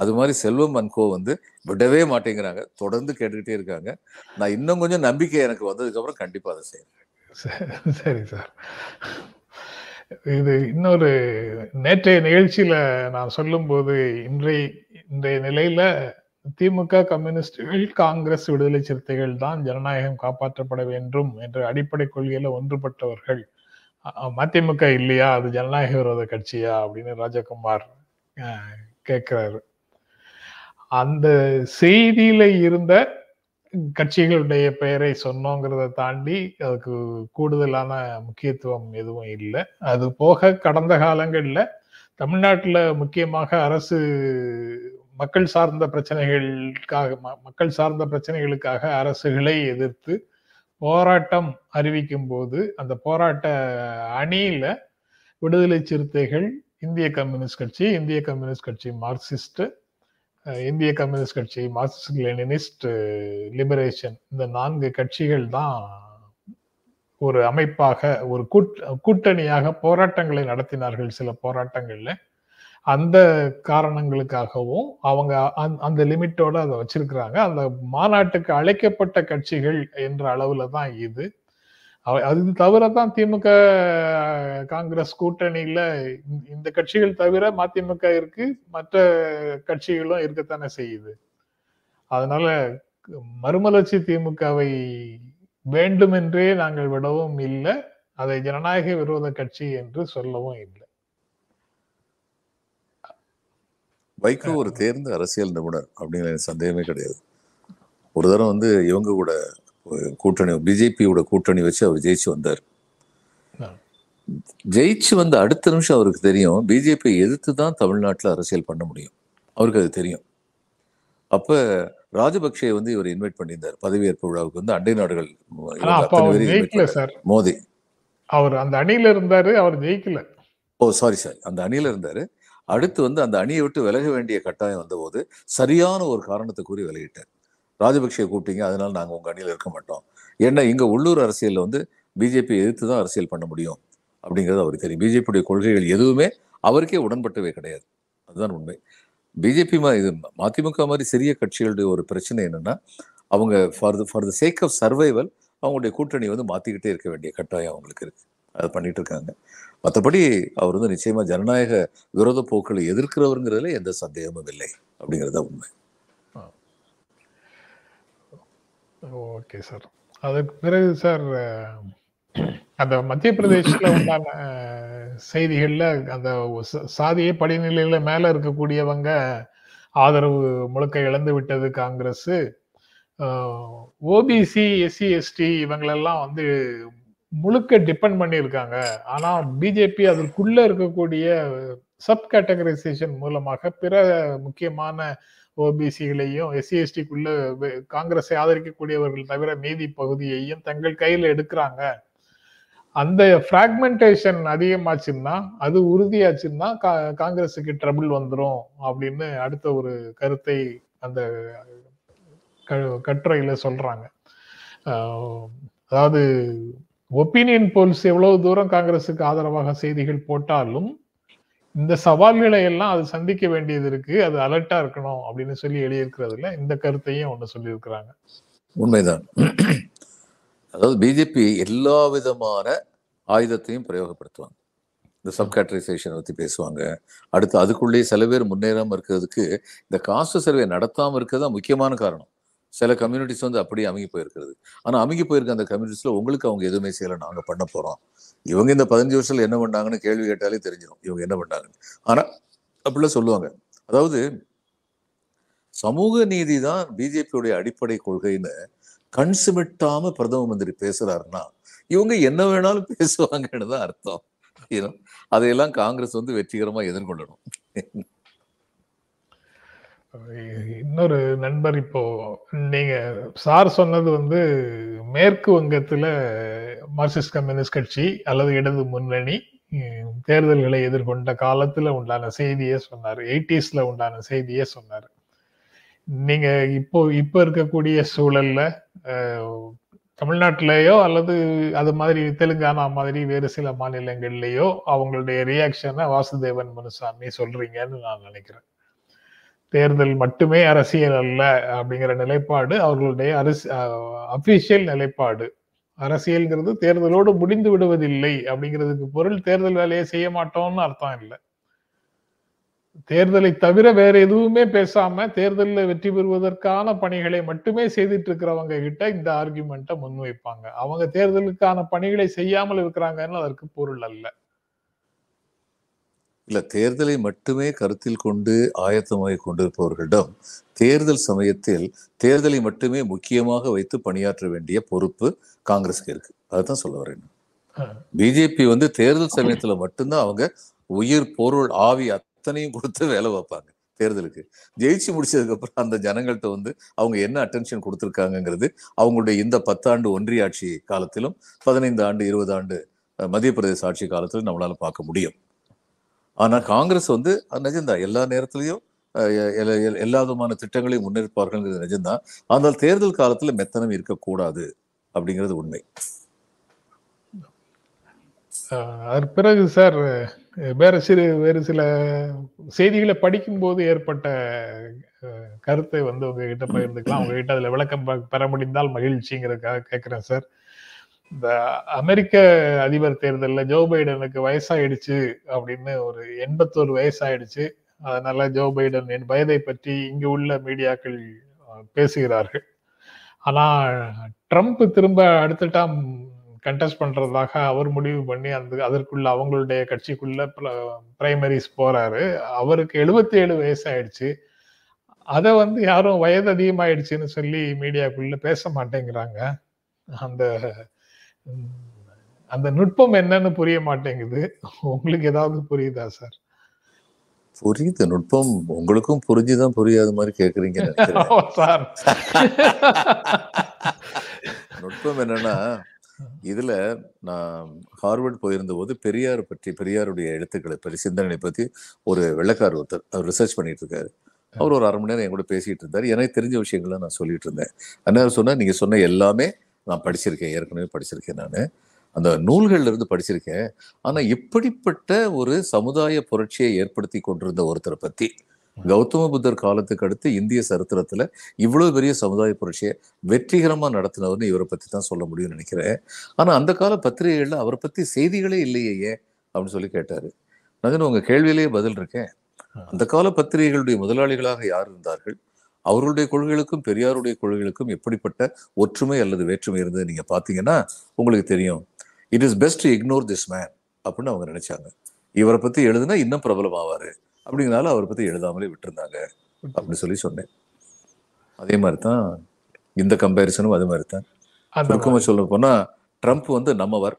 அது மாதிரி செல்வம் அன்கோ வந்து விடவே மாட்டேங்கிறாங்க. தொடர்ந்து கேட்டுக்கிட்டே இருக்காங்க. நான் இன்னும் கொஞ்சம் நம்பிக்கை எனக்கு வந்ததுக்கு அப்புறம் கண்டிப்பா அதை செய்யறேன்
சரி சார். இது இன்னொரு நேற்றைய நிகழ்ச்சியில நான் சொல்லும்போது இன்றைய இன்றைய நிலையில திமுக கம்யூனிஸ்டுகள் காங்கிரஸ் விடுதலை சிறுத்தைகள் தான் ஜனநாயகம் காப்பாற்றப்பட வேண்டும் என்ற அடிப்படை கொள்கையில ஒன்றுபட்டவர்கள். மதிமுக இல்லையா? அது ஜனநாயக விரோத கட்சியா? அப்படின்னு ராஜகுமார் கேட்கிறாரு அந்த செய்தியில இருந்த கட்சிகளுடைய பெயரை சொன்னோங்கிறத தாண்டி அதுக்கு கூடுதலான முக்கியத்துவம் எதுவும் இல்லை. அது போக கடந்த காலங்களில் தமிழ்நாட்டில் முக்கியமாக அரசு மக்கள் சார்ந்த பிரச்சனைகளுக்காக ம- மக்கள் சார்ந்த பிரச்சனைகளுக்காக அரசுகளை எதிர்த்து போராட்டம் அறிவிக்கும் போது அந்த போராட்ட அணியில விடுதலை சிறுத்தைகள் இந்திய கம்யூனிஸ்ட் கட்சி இந்திய கம்யூனிஸ்ட் கட்சி மார்க்சிஸ்ட் இந்திய கம்யூனிஸ்ட் கட்சி மார்க்சிஸ்ட் லெனினிஸ்ட் லிபரேஷன் இந்த நான்கு கட்சிகள் தான் ஒரு அமைப்பாக ஒரு கூட் கூட்டணியாக போராட்டங்களை நடத்தினார்கள் சில போராட்டங்கள்ல. அந்த காரணங்களுக்காகவும் அவங்க அந்த- அந்த லிமிட்டோட அதை வச்சிருக்கிறாங்க. அந்த மாநாட்டுக்கு அழைக்கப்பட்ட கட்சிகள் என்ற அளவுல தான் இது. அவ- அது தவிர தான் திமுக காங்கிரஸ் கூட்டணியில இந்த கட்சிகள் தவிர மதிமுக இருக்கு. மற்ற கட்சிகளும் இருக்கத்தானே செய்யுது. அதனால மறுமலர்ச்சி திமுகவை வேண்டுமென்றே நாங்கள் விடவும் இல்லை. அதை ஜனநாயக விரோத கட்சி என்று சொல்லவும் இல்லை.
வைகோ ஒரு தேர்ந்த அரசியல் நிபுணர் அப்படின்னு எனக்கு சந்தேகமே கிடையாது. ஒரு தரம் வந்து இவங்க கூட கூட்டணி பிஜேபியோட கூட்டணி வச்சு அவர் ஜெயிச்சு வந்தார். ஜெயிச்சு வந்த அடுத்த நிமிஷம் அவருக்கு தெரியும் பிஜேபி எதிர்த்து தான் தமிழ்நாட்டில் அரசியல் பண்ண முடியும். அவருக்கு அது தெரியும். அப்ப ராஜபக்சே வந்து இவர் இன்வைட் பண்ணியிருந்தார். பதவியேற்பு விழாவுக்கு வந்து அண்டை நாடுகள் மோடி
அவர் அந்த அணியில இருந்தாரு அவர் ஜெயிக்கல.
ஓ சாரி சார் அந்த அணியில இருந்தாரு. அடுத்து வந்து அந்த அணியை விட்டு விலக வேண்டிய கட்டாயம் வந்தபோது சரியான ஒரு காரணத்தை கூறி விலகிட்டார் ராஜபக்சே கூப்பிட்டீங்க அதனால நாங்கள் உங்கள் அணியில் இருக்க மாட்டோம். ஏன்னா இங்கே உள்ளூர் அரசியலில் வந்து பிஜேபி எதிர்த்து தான் அரசியல் பண்ண முடியும் அப்படிங்கிறது அவருக்கு தெரியும். பிஜேபியுடைய கொள்கைகள் எதுவுமே அவருக்கே உடன்பட்டவே கிடையாது. அதுதான் உண்மை. பிஜேபி இது மதிமுக மாதிரி சிறிய கட்சிகளுடைய ஒரு பிரச்சனை என்னன்னா அவங்க for the for the sake of survival அவங்களுடைய கூட்டணி வந்து மாத்திக்கிட்டே இருக்க வேண்டிய கட்டாயம் அவங்களுக்கு இருக்குது அதை பண்ணிகிட்டு இருக்காங்க. மற்றபடி அவர் வந்து நிச்சயமா ஜனநாயக விரோத போக்களை எதிர்க்கிறவருங்கிறதுல எந்த சந்தேகமும் இல்லை அப்படிங்கிறது உண்மை.
Okay sir. அதுக்கு பிறகு சார் அந்த மத்திய பிரதேசத்துல உண்டான செய்திகளில் அந்த சாதிய படிநிலையில் மேல இருக்கக்கூடியவங்க ஆதரவு முழுக்க இழந்து விட்டது காங்கிரஸ். ஓபிசி எஸ்சி எஸ்டி இவங்களெல்லாம் வந்து முழுக்க டிபெண்ட் பண்ணியிருக்காங்க. ஆனா பிஜேபி அதற்குள்ள இருக்கக்கூடிய சப் கேட்டகரைசேஷன் மூலமாக பிற முக்கியமான ஓபிசிகளையும் எஸ்சி எஸ்டிக்குள்ள காங்கிரஸை ஆதரிக்கக்கூடியவர்கள் தவிர மீதி பகுதியையும் தங்கள் கையில் எடுக்கிறாங்க. அந்த ஃப்ராக்மெண்டேஷன் அதிகமாச்சுன்னா அது உறுதியாச்சுன்னா கா- காங்கிரஸுக்கு ட்ரபிள் வந்துடும் அப்படின்னு அடுத்த ஒரு கருத்தை அந்த க- கட்டுரையில சொல்றாங்க. அதாவது ஒப்பீனியன் போல்ஸ் எவ்வளவு தூரம் காங்கிரஸுக்கு ஆதரவாக செய்திகள் போட்டாலும் இந்த சவால்களை எல்லாம் அது சந்திக்க வேண்டியது இருக்கு. அது அலர்ட்டா இருக்கணும் அப்படின்னு சொல்லி எழுதியிருக்கிறதுல இந்த கருத்தையும் ஒண்ணு சொல்லியிருக்கிறாங்க.
உண்மைதான். அதாவது பிஜேபி எல்லா விதமான ஆயுதத்தையும் பிரயோகப்படுத்துவாங்க. இந்த சப்கேட்டரைசேஷன் பற்றி பேசுவாங்க. அடுத்து அதுக்குள்ளேயே சில பேர் முன்னேறாமல் இருக்கிறதுக்கு இந்த காஸ்ட் சர்வே நடத்தாமல் இருக்கிறது தான் முக்கியமான காரணம். சில கம்யூனிட்டிஸ் வந்து அப்படியே அமுகி போயிருக்கிறது. ஆனா அமுகி போயிருக்க அந்த கம்யூனிட்டிஸில் உங்களுக்கு அவங்க எதுவுமே செய்யலை நாங்க பண்ண போறோம். இவங்க இந்த பதினஞ்சு வருஷத்துல என்ன பண்ணாங்கன்னு கேள்வி கேட்டாலே தெரிஞ்சிடும் இவங்க என்ன பண்ணாங்கன்னு. ஆனா அப்படிலாம் சொல்லுவாங்க. அதாவது சமூக நீதி தான் பிஜேபியுடைய அடிப்படை கொள்கைன்னு கண் சிமிட்டாம பிரதம மந்திரி பேசுறாருன்னா இவங்க என்ன வேணாலும் பேசுவாங்கன்னு தான் அர்த்தம். அதையெல்லாம் காங்கிரஸ் வந்து வெற்றிகரமா எதிர்கொள்ளணும்.
இன்னொரு நண்பர் இப்போ நீங்க சார் சொன்னது வந்து மேற்கு வங்கத்துல மார்க்சிஸ்ட் கம்யூனிஸ்ட் கட்சி அல்லது இடது முன்னணி தேர்தல்களை எதிர்கொண்ட காலத்துல உண்டான செய்தியே சொன்னார். எயிட்டிஸ்ல உண்டான செய்தியே சொன்னார். நீங்க இப்போ இப்ப இருக்கக்கூடிய சூழல்ல தமிழ்நாட்டிலேயோ அல்லது அது மாதிரி தெலுங்கானா மாதிரி வேறு சில மாநிலங்கள்லேயோ அவங்களுடைய ரியாக்ஷனை வாசுதேவன் முனுசாமி சொல்றீங்கன்னு நான் நினைக்கிறேன். தேர்தல் மட்டுமே அரசியல் அல்ல அப்படிங்கிற நிலைப்பாடு அவர்களுடைய அரசு அபிஷியல் நிலைப்பாடு. அரசியல்ங்கிறது தேர்தலோடு முடிந்து விடுவதில்லை அப்படிங்கிறதுக்கு பொருள் தேர்தல் வேலையை செய்ய மாட்டோம்னு அர்த்தம் இல்லை. தேர்தலை தவிர வேற எதுவுமே பேசாம தேர்தலில் வெற்றி பெறுவதற்கான பணிகளை மட்டுமே செய்துட்டு இருக்கிறவங்க கிட்ட இந்த ஆர்குமெண்ட்டை முன்வைப்பாங்க. அவங்க தேர்தலுக்கான பணிகளை செய்யாமல் இருக்கிறாங்கன்னு அதற்கு பொருள் அல்ல.
இல்ல தேர்தலை மட்டுமே கருத்தில் கொண்டு ஆயத்தமாகி கொண்டிருப்பவர்களிடம் தேர்தல் சமயத்தில் தேர்தலை மட்டுமே முக்கியமாக வைத்து பணியாற்ற வேண்டிய பொறுப்பு காங்கிரஸ்க்கு இருக்கு. அதுதான் சொல்ல வரேன். பிஜேபி வந்து தேர்தல் சமயத்துல மட்டும்தான் அவங்க உயிர் பொருள் ஆவி அத்தனையும் கொடுத்து வேலை பார்ப்பாங்க தேர்தலுக்கு. ஜெயிச்சு முடிச்சதுக்கு அப்புறம் அந்த ஜனங்கள்ட்ட வந்து அவங்க என்ன அட்டென்ஷன் கொடுத்துருக்காங்கங்கிறது அவங்களுடைய இந்த பத்தாண்டு ஒன்றிய ஆட்சி காலத்திலும் பதினைந்து ஆண்டு இருபது ஆண்டு மத்திய பிரதேச ஆட்சி காலத்திலும் நம்மளால பார்க்க முடியும். ஆனா காங்கிரஸ் வந்து அது நிஜம்தான். எல்லா நேரத்திலையும் எல்லா விதமான திட்டங்களையும் முன்னெடுப்பார்கள்ங்கிறது நிஜம்தான். ஆனால் தேர்தல் காலத்துல மெத்தனம் இருக்கக்கூடாது அப்படிங்கிறது உண்மை.
அதற்கு பிறகு சார் வேற சிறு வேறு சில செய்திகளை படிக்கும்போது ஏற்பட்ட கருத்தை வந்து உங்ககிட்ட பகிர்ந்துக்கலாம். உங்ககிட்ட அதுல விளக்கம் பெற முடிந்தால் மகிழ்ச்சிங்கிறதுக்காக கேட்கிறேன் சார். இந்த அமெரிக்க அதிபர் தேர்தலில் ஜோ பைடனுக்கு வயசாயிடுச்சு அப்படின்னு ஒரு எண்பத்தோரு வயசாயிடுச்சு. அதனால ஜோ பைடன் என் வயதை பற்றி இங்கு உள்ள மீடியாக்கள் பேசுகிறார்கள். ஆனா ட்ரம்ப் திரும்ப அடுத்த டாம் கண்டெஸ்ட் பண்றதாக அவர் முடிவு பண்ணி அந்த அதற்குள்ள அவங்களுடைய கட்சிக்குள்ள பிரைமரிஸ் போறாரு. அவருக்கு 77 ஏழு வயசு ஆயிடுச்சு அதை வந்து யாரும் வயது அதிகமாயிடுச்சுன்னு சொல்லி மீடியாக்குள்ள பேச மாட்டேங்கிறாங்க. அந்த அந்த நுட்பம் என்னன்னு புரிய மாட்டேங்குது. உங்களுக்கு ஏதாவது புரியுதா சார்?
புரியுது. நுட்பம் உங்களுக்கும் புரிஞ்சுதான் புரியாத மாதிரி கேக்குறீங்க
சார்.
நுட்பம் என்னன்னா இதுல நான் ஹார்வர்ட் போயிருந்த போது பெரியார் பற்றி பெரியாருடைய எழுத்துக்களை பற்றி சிந்தனை பத்தி ஒரு வெள்ளக்கார் ஒருத்தர் அவர் ரிசர்ச் பண்ணிட்டு இருக்காரு. அவர் ஒரு அரை மணி நேரம் என் கூட பேசிட்டு இருந்தார். எனக்கு தெரிஞ்ச விஷயங்களை நான் சொல்லிட்டு இருந்தேன். அந்நேரம் சொன்னா நீங்க சொன்ன எல்லாமே நான் படிச்சிருக்கேன் ஏற்கனவே படிச்சிருக்கேன் நான். அந்த நூல்கள்ல இருந்து படிச்சிருக்கேன். ஆனா இப்படிப்பட்ட ஒரு சமுதாய புரட்சியை ஏற்படுத்தி கொண்டிருந்த ஒருத்தரை பத்தி கௌதம புத்தர் காலத்துக்கு அடுத்து இந்திய சரித்திரத்துல இவ்வளவு பெரிய சமுதாய புரட்சியை வெற்றிகரமா நடத்தினவர்னு இவரை பத்தி தான் சொல்ல முடியும்னு நினைக்கிறேன். ஆனா அந்த கால பத்திரிகைகள்ல அவரை பத்தி செய்திகளே இல்லையே அப்படின்னு சொல்லி கேட்டாரு. நான் உங்க கேள்வியிலேயே பதில் இருக்கேன். அந்த கால பத்திரிகைகளுடைய முதலாளிகளாக யார் இருந்தார்கள்? அவர்களுடைய கொள்கைகளுக்கும் பெரியாருடைய கொள்கைகளுக்கும் எப்படிப்பட்ட ஒற்றுமை அல்லது வேற்றுமை இருந்தது நீங்க பாத்தீங்கன்னா உங்களுக்கு தெரியும். It is best ignore this man அப்படின்னு அவங்க நினைச்சாங்க. இவரை பத்தி எழுதுனா இன்னும் பிரபலமாவாரு அப்படிங்கனால அவரை பத்தி எழுதாமலே விட்டுருந்தாங்க அப்படின்னு சொல்லி சொன்னேன். அதே மாதிரி தான் இந்த கம்பேரிசனும் அது மாதிரி தான்
அந்த
சுருக்கமா சொல்ல போனா ட்ரம்ப் வந்து நம்மவர்.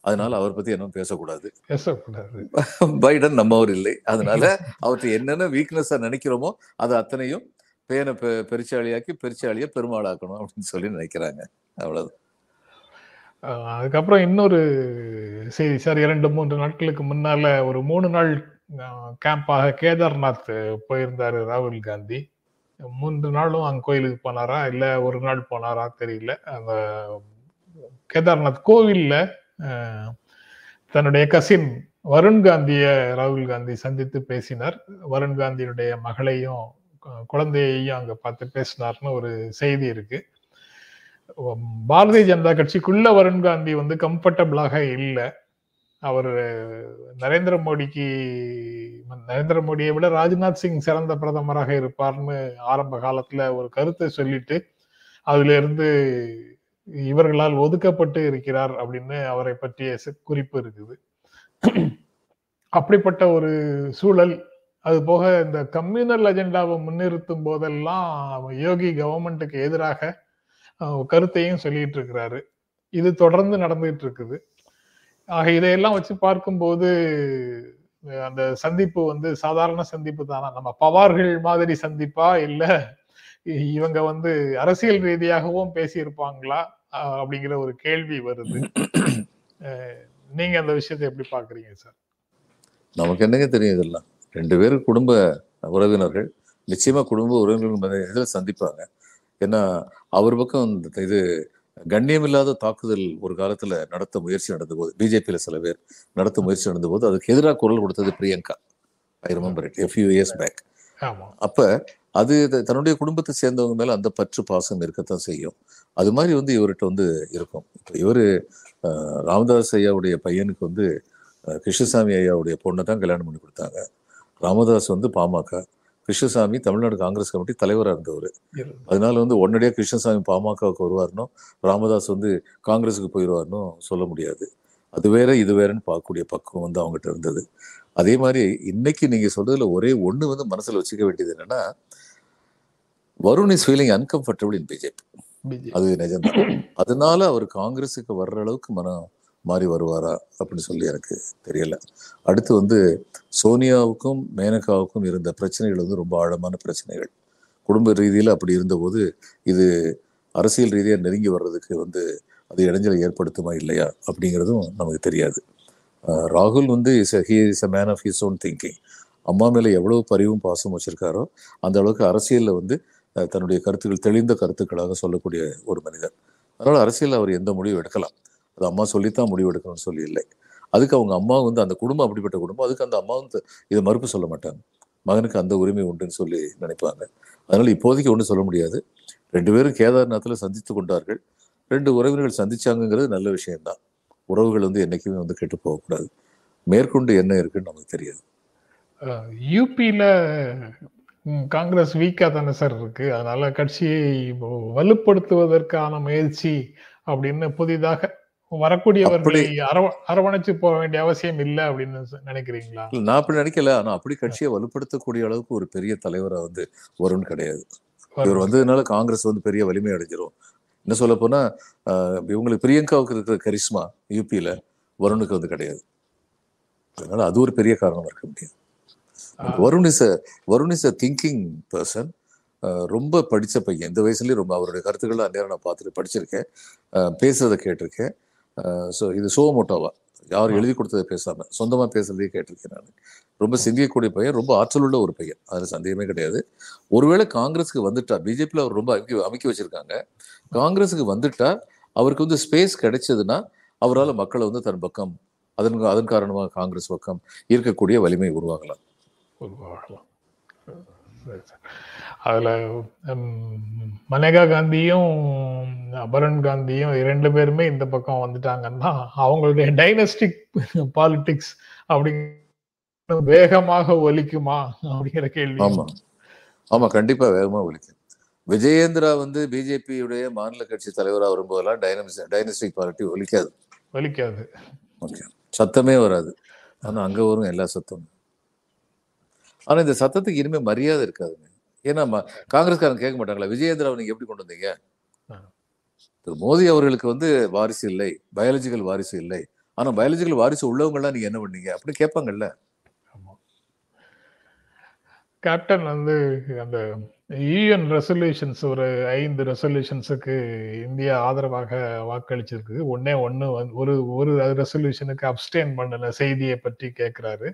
அதனால அவர் பத்தி என்ன பேசக்கூடாது.
பேசக்கூடாது.
பைடன் நம்மவர் இல்லை. அதனால அவற்றை என்னென்ன வீக்னஸா நினைக்கிறோமோ அது அத்தனையும் பேனை பெ- பெருச்சாளியாக்கி பெருச்சாளியை பெருமாளாக்கணும் அப்படின்னு சொல்லி நினைக்கிறாங்க. அவ்வளவு
அதுக்கப்புறம் இன்னொரு செய்தி. சார் இரண்டு மூன்று நாட்களுக்கு முன்னால ஒரு மூணு நாள் கேம்பாக கேதார்நாத் போயிருந்தாரு ராகுல் காந்தி. மூன்று நாளும் அங்கே கோயிலுக்கு போனாரா இல்லை ஒரு நாள் போனாரா தெரியல. அந்த கேதார்நாத் கோவிலில் தன்னுடைய கசின் வருண் காந்தியை ராகுல் காந்தி சந்தித்து பேசினார். வருண் காந்தியுடைய மகளையும் குழந்தையையும் அங்க பார்த்து பேசினார்னு ஒரு செய்தி இருக்கு. பாரதிய ஜனதா கட்சிக்குள்ள வருண் காந்தி வந்து கம்ஃபர்டபுளாக இல்லை. அவர் நரேந்திர மோடிக்கு நரேந்திர மோடியை விட ராஜ்நாத் சிங் சிறந்த பிரதமராக இருப்பார்னு ஆரம்ப காலத்துல ஒரு கருத்தை சொல்லிட்டு அதுல இருந்து இவர்களால் ஒதுக்கப்பட்டு இருக்கிறார் அப்படின்னு அவரை பற்றிய குறிப்பு இருக்குது. அப்படிப்பட்ட ஒரு சூழல் அது போக இந்த கம்யூனல் அஜெண்டாவை முன்னிறுத்தும் போதெல்லாம் யோகி கவர்மெண்ட்டுக்கு எதிராக கருத்தையும் சொல்லிட்டு இருக்கிறாரு. இது தொடர்ந்து நடந்துட்டு இருக்குது. ஆக இதையெல்லாம் வச்சு பார்க்கும்போது அந்த சந்திப்பு வந்து சாதாரண சந்திப்பு தானா? நம்ம பவார்கள் மாதிரி சந்திப்பா? இல்ல இவங்க வந்து அரசியல் ரீதியாகவும் பேசியிருப்பாங்களா? அப்படிங்கிற ஒரு கேள்வி வருது. நீங்க அந்த விஷயத்தை எப்படி பாக்குறீங்க சார்?
நமக்கு என்னங்க தெரியும் இதெல்லாம்? ரெண்டு பேரும் குடும்ப உறவினர்கள் நிச்சயமா குடும்ப உறவினர்கள் இதில் சந்திப்பாங்க. ஏன்னா அவர் பக்கம் இந்த இது கண்ணியமில்லாத தாக்குதல் ஒரு காலத்துல நடத்த முயற்சி நடந்த போது பிஜேபியில சில பேர் நடத்த முயற்சி நடந்த போது அதுக்கு எதிராக குரல் கொடுத்தது Priyanka I remember it few years back அப்ப அது தன்னுடைய குடும்பத்தை சேர்ந்தவங்க மேல அந்த பற்று பாசம் இருக்கத்தான் செய்யும். அது மாதிரி வந்து இவர்கிட்ட வந்து இருக்கும். இப்போ இவரு ராமதாஸ் ஐயாவுடைய பையனுக்கு வந்து கிருஷ்ணசாமி ஐயாவுடைய பொண்ணை தான் கல்யாணம் பண்ணி கொடுத்தாங்க. ராமதாஸ் வந்து பாமக கிருஷ்ணசாமி தமிழ்நாடு காங்கிரஸ் கமிட்டி தலைவராக இருந்தவர்.
இரு-
அதனால வந்து உடனடியாக கிருஷ்ணசாமி பாமகவுக்கு வருவார்னோ ராமதாஸ் வந்து காங்கிரஸுக்கு போயிடுவார்னோ சொல்ல முடியாது. அது வேற இது வேறன்னு பார்க்கக்கூடிய பக்குவம் வந்து அவங்ககிட்ட இருந்தது. அதே மாதிரி இன்னைக்கு நீங்க சொல்றதுல ஒரே ஒண்ணு வந்து மனசுல வச்சுக்க வேண்டியது என்னன்னா Varun is feeling uncomfortable in BJP.
BJ
அது நிஜம்தான். அதனால அவர் காங்கிரஸுக்கு வர்ற அளவுக்கு மனம் மாறி வருவாரா அப்படின்னு சொல்லி எனக்கு தெரியல. அடுத்து வந்து சோனியாவுக்கும் மேனகாவுக்கும் இருந்த பிரச்சனைகள் வந்து ரொம்ப ஆழமான பிரச்சனைகள். குடும்ப ரீதியில் அப்படி இருந்தபோது இது அரசியல் ரீதியாக நெருங்கி வர்றதுக்கு வந்து அது இடைஞ்சலை ஏற்படுத்துமா இல்லையா அப்படிங்கிறதும் நமக்கு தெரியாது. ராகுல் வந்து is he is a man of his own thinking அம்மா மேலே எவ்வளோ பரிவும் பாசம் வச்சுருக்காரோ அந்த அளவுக்கு அரசியலில் வந்து தன்னுடைய கருத்துக்கள் தெளிந்த கருத்துக்களாக சொல்லக்கூடிய ஒரு மனிதர். அதனால் அரசியலில் அவர் எந்த முடிவும் எடுக்கலாம். அது அம்மா சொல்லித்தான் முடிவு எடுக்கணும்னு சொல்லி இல்லை. அதுக்கு அவங்க அம்மா வந்து அந்த குடும்பம் அப்படிப்பட்ட குடும்பம் அதுக்கு அந்த அம்மா வந்து இதை மறுப்பு சொல்ல மாட்டாங்க. மகனுக்கு அந்த உரிமை உண்டுன்னு சொல்லி நினைப்பாங்க. அதனால் இப்போதைக்கு ஒன்றும் சொல்ல முடியாது. ரெண்டு பேரும் கேதார்நாத்தில் சந்தித்து கொண்டார்கள். ரெண்டு உறவினர்கள் சந்திச்சாங்கங்கிறது நல்ல விஷயம்தான். உறவுகள் வந்து என்றைக்குமே வந்து கெட்டு போகக்கூடாது. மேற்கொண்டு என்ன இருக்குன்னு நமக்கு தெரியாது.
யூபியில் காங்கிரஸ் வீக்கா தானே சார் இருக்கு. அதனால கட்சியை வலுப்படுத்துவதற்கான முயற்சி அப்படின்னு புதிதாக வரக்கூடியவர்களை அரவ அரவணைச்சு போக வேண்டிய அவசியம் இல்லை அப்படின்னு நினைக்கிறீங்களா?
நான் அப்படி நினைக்கல. ஆனா அப்படி கட்சியை வலுப்படுத்தக்கூடிய அளவுக்கு ஒரு பெரிய தலைவரா வந்து வருண் கிடையாது. இவர் வந்ததுனால காங்கிரஸ் வந்து பெரிய வலிமை அடைஞ்சிரும். என்ன சொல்ல போனா இவங்களுக்கு பிரியங்காவுக்கு இருக்கிற கரிஸ்மா யூபியில வருணுக்கு வந்து கிடையாது. அதனால அது ஒரு பெரிய காரணமா இருக்க முடியாது. Varun is Varun is a thinking person ரொம்ப படிச்ச பையன். இந்த வயசுலயே ரொம்ப அவருடைய கருத்துக்களை நேரம் நான் பார்த்துட்டு படிச்சிருக்கேன். பேசுறதை கேட்டிருக்கேன். ஸோ இது சோமோட்டோவா யார் எழுதி கொடுத்ததை பேசாம சொந்தமா பேசுறதையே கேட்டிருக்கேன் நான். ரொம்ப சிந்திக்கக்கூடிய பையன் ரொம்ப ஆற்றலுள்ள ஒரு பையன். அதுல சந்தேகமே கிடையாது. ஒருவேளை காங்கிரஸுக்கு வந்துட்டா பிஜேபியில் அவர் ரொம்ப அமைக்க அமைக்க வச்சிருக்காங்க. காங்கிரஸுக்கு வந்துட்டா அவருக்கு வந்து ஸ்பேஸ் கிடைச்சதுன்னா அவரால் மக்களை வந்து தன் பக்கம் அதன் அதன் காரணமாக காங்கிரஸ் பக்கம் இருக்கக்கூடிய வலிமை உருவாகலாம்.
உருவாகலாம். அதுல மனேகா காந்தியும் அபரன் காந்தியும் இரண்டு பேருமே இந்த பக்கம் வந்துட்டாங்கன்னா அவங்களுடைய டைனஸ்டிக் பாலிடிக்ஸ் அப்படிங்கிற வேகமாக ஒலிக்குமா அப்படிங்கிற கேள்வி.
ஆமா. ஆமா கண்டிப்பா வேகமா ஒழிக்கும் விஜயேந்திரா வந்து பிஜேபியுடைய மாநில கட்சி தலைவராக வரும்போதெல்லாம் டைனமிஸ் டைனஸ்டிக் பார்ட்டி ஒலிக்காது.
ஒலிக்காது.
ஓகே சத்தமே வராது. ஆனா அங்க வரும் எல்லா சத்தமும். ஆனா இந்த சத்தத்துக்கு இனிமே மரியாதை இருக்காதுங்க. ஏன்னா காங்கிரஸ்காரங்க கேட்க மாட்டாங்களா விஜயேந்திராவை நீங்க எப்படி கொண்டு வந்தீங்க. திரு மோடி அவர்களுக்கு வந்து வாரிசு இல்லை பயாலஜிக்கல் வாரிசு இல்லை. ஆனா பயாலஜிக்கல் வாரிசு உள்ளவங்கலாம் நீங்க என்ன பண்ணீங்க? அப்படின்னு கேட்பாங்கல்ல.
கேப்டன் வந்து அந்த யூஎன் ரெசல்யூஷன்ஸ் ஒரு ஐந்து ரெசல்யூஷன்ஸுக்கு இந்தியா ஆதரவாக வாக்களிச்சிருக்கு ஒன்னே ஒன்று ஒரு ஒரு ரெசல்யூஷனுக்கு அப்டேன் பண்ணின செய்தியை பற்றி கேட்குறாரு.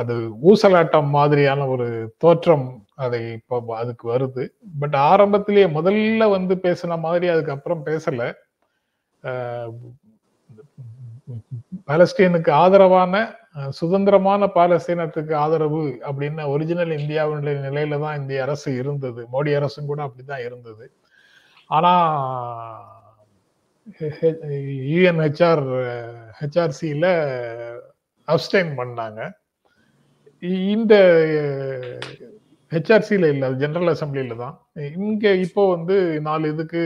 அது ஊசலாட்டம் மாதிரியான ஒரு தோற்றம் அதை இப்போ அதுக்கு வருது. பட் ஆரம்பத்திலேயே முதல்ல வந்து பேசின மாதிரி அதுக்கப்புறம் பேசல. பாலஸ்தீனுக்கு ஆதரவான சுதந்திரமான பாலஸ்தீனத்துக்கு ஆதரவு அப்படின்னு ஒரிஜினல் இந்தியாவுடைய நிலையில தான் இந்திய அரசு இருந்தது. மோடி அரசும் கூட அப்படிதான் இருந்தது. ஆனா யூஎன்ஹெச்ஆர் ஹெச்ஆர்சியில அப்டைன் பண்ணாங்க. இ- இந்த ஹெச்ஆர்சியில் இல்லை அது ஜெனரல் அசம்பிளியில தான். இங்கே இப்போ வந்து நாலு இதுக்கு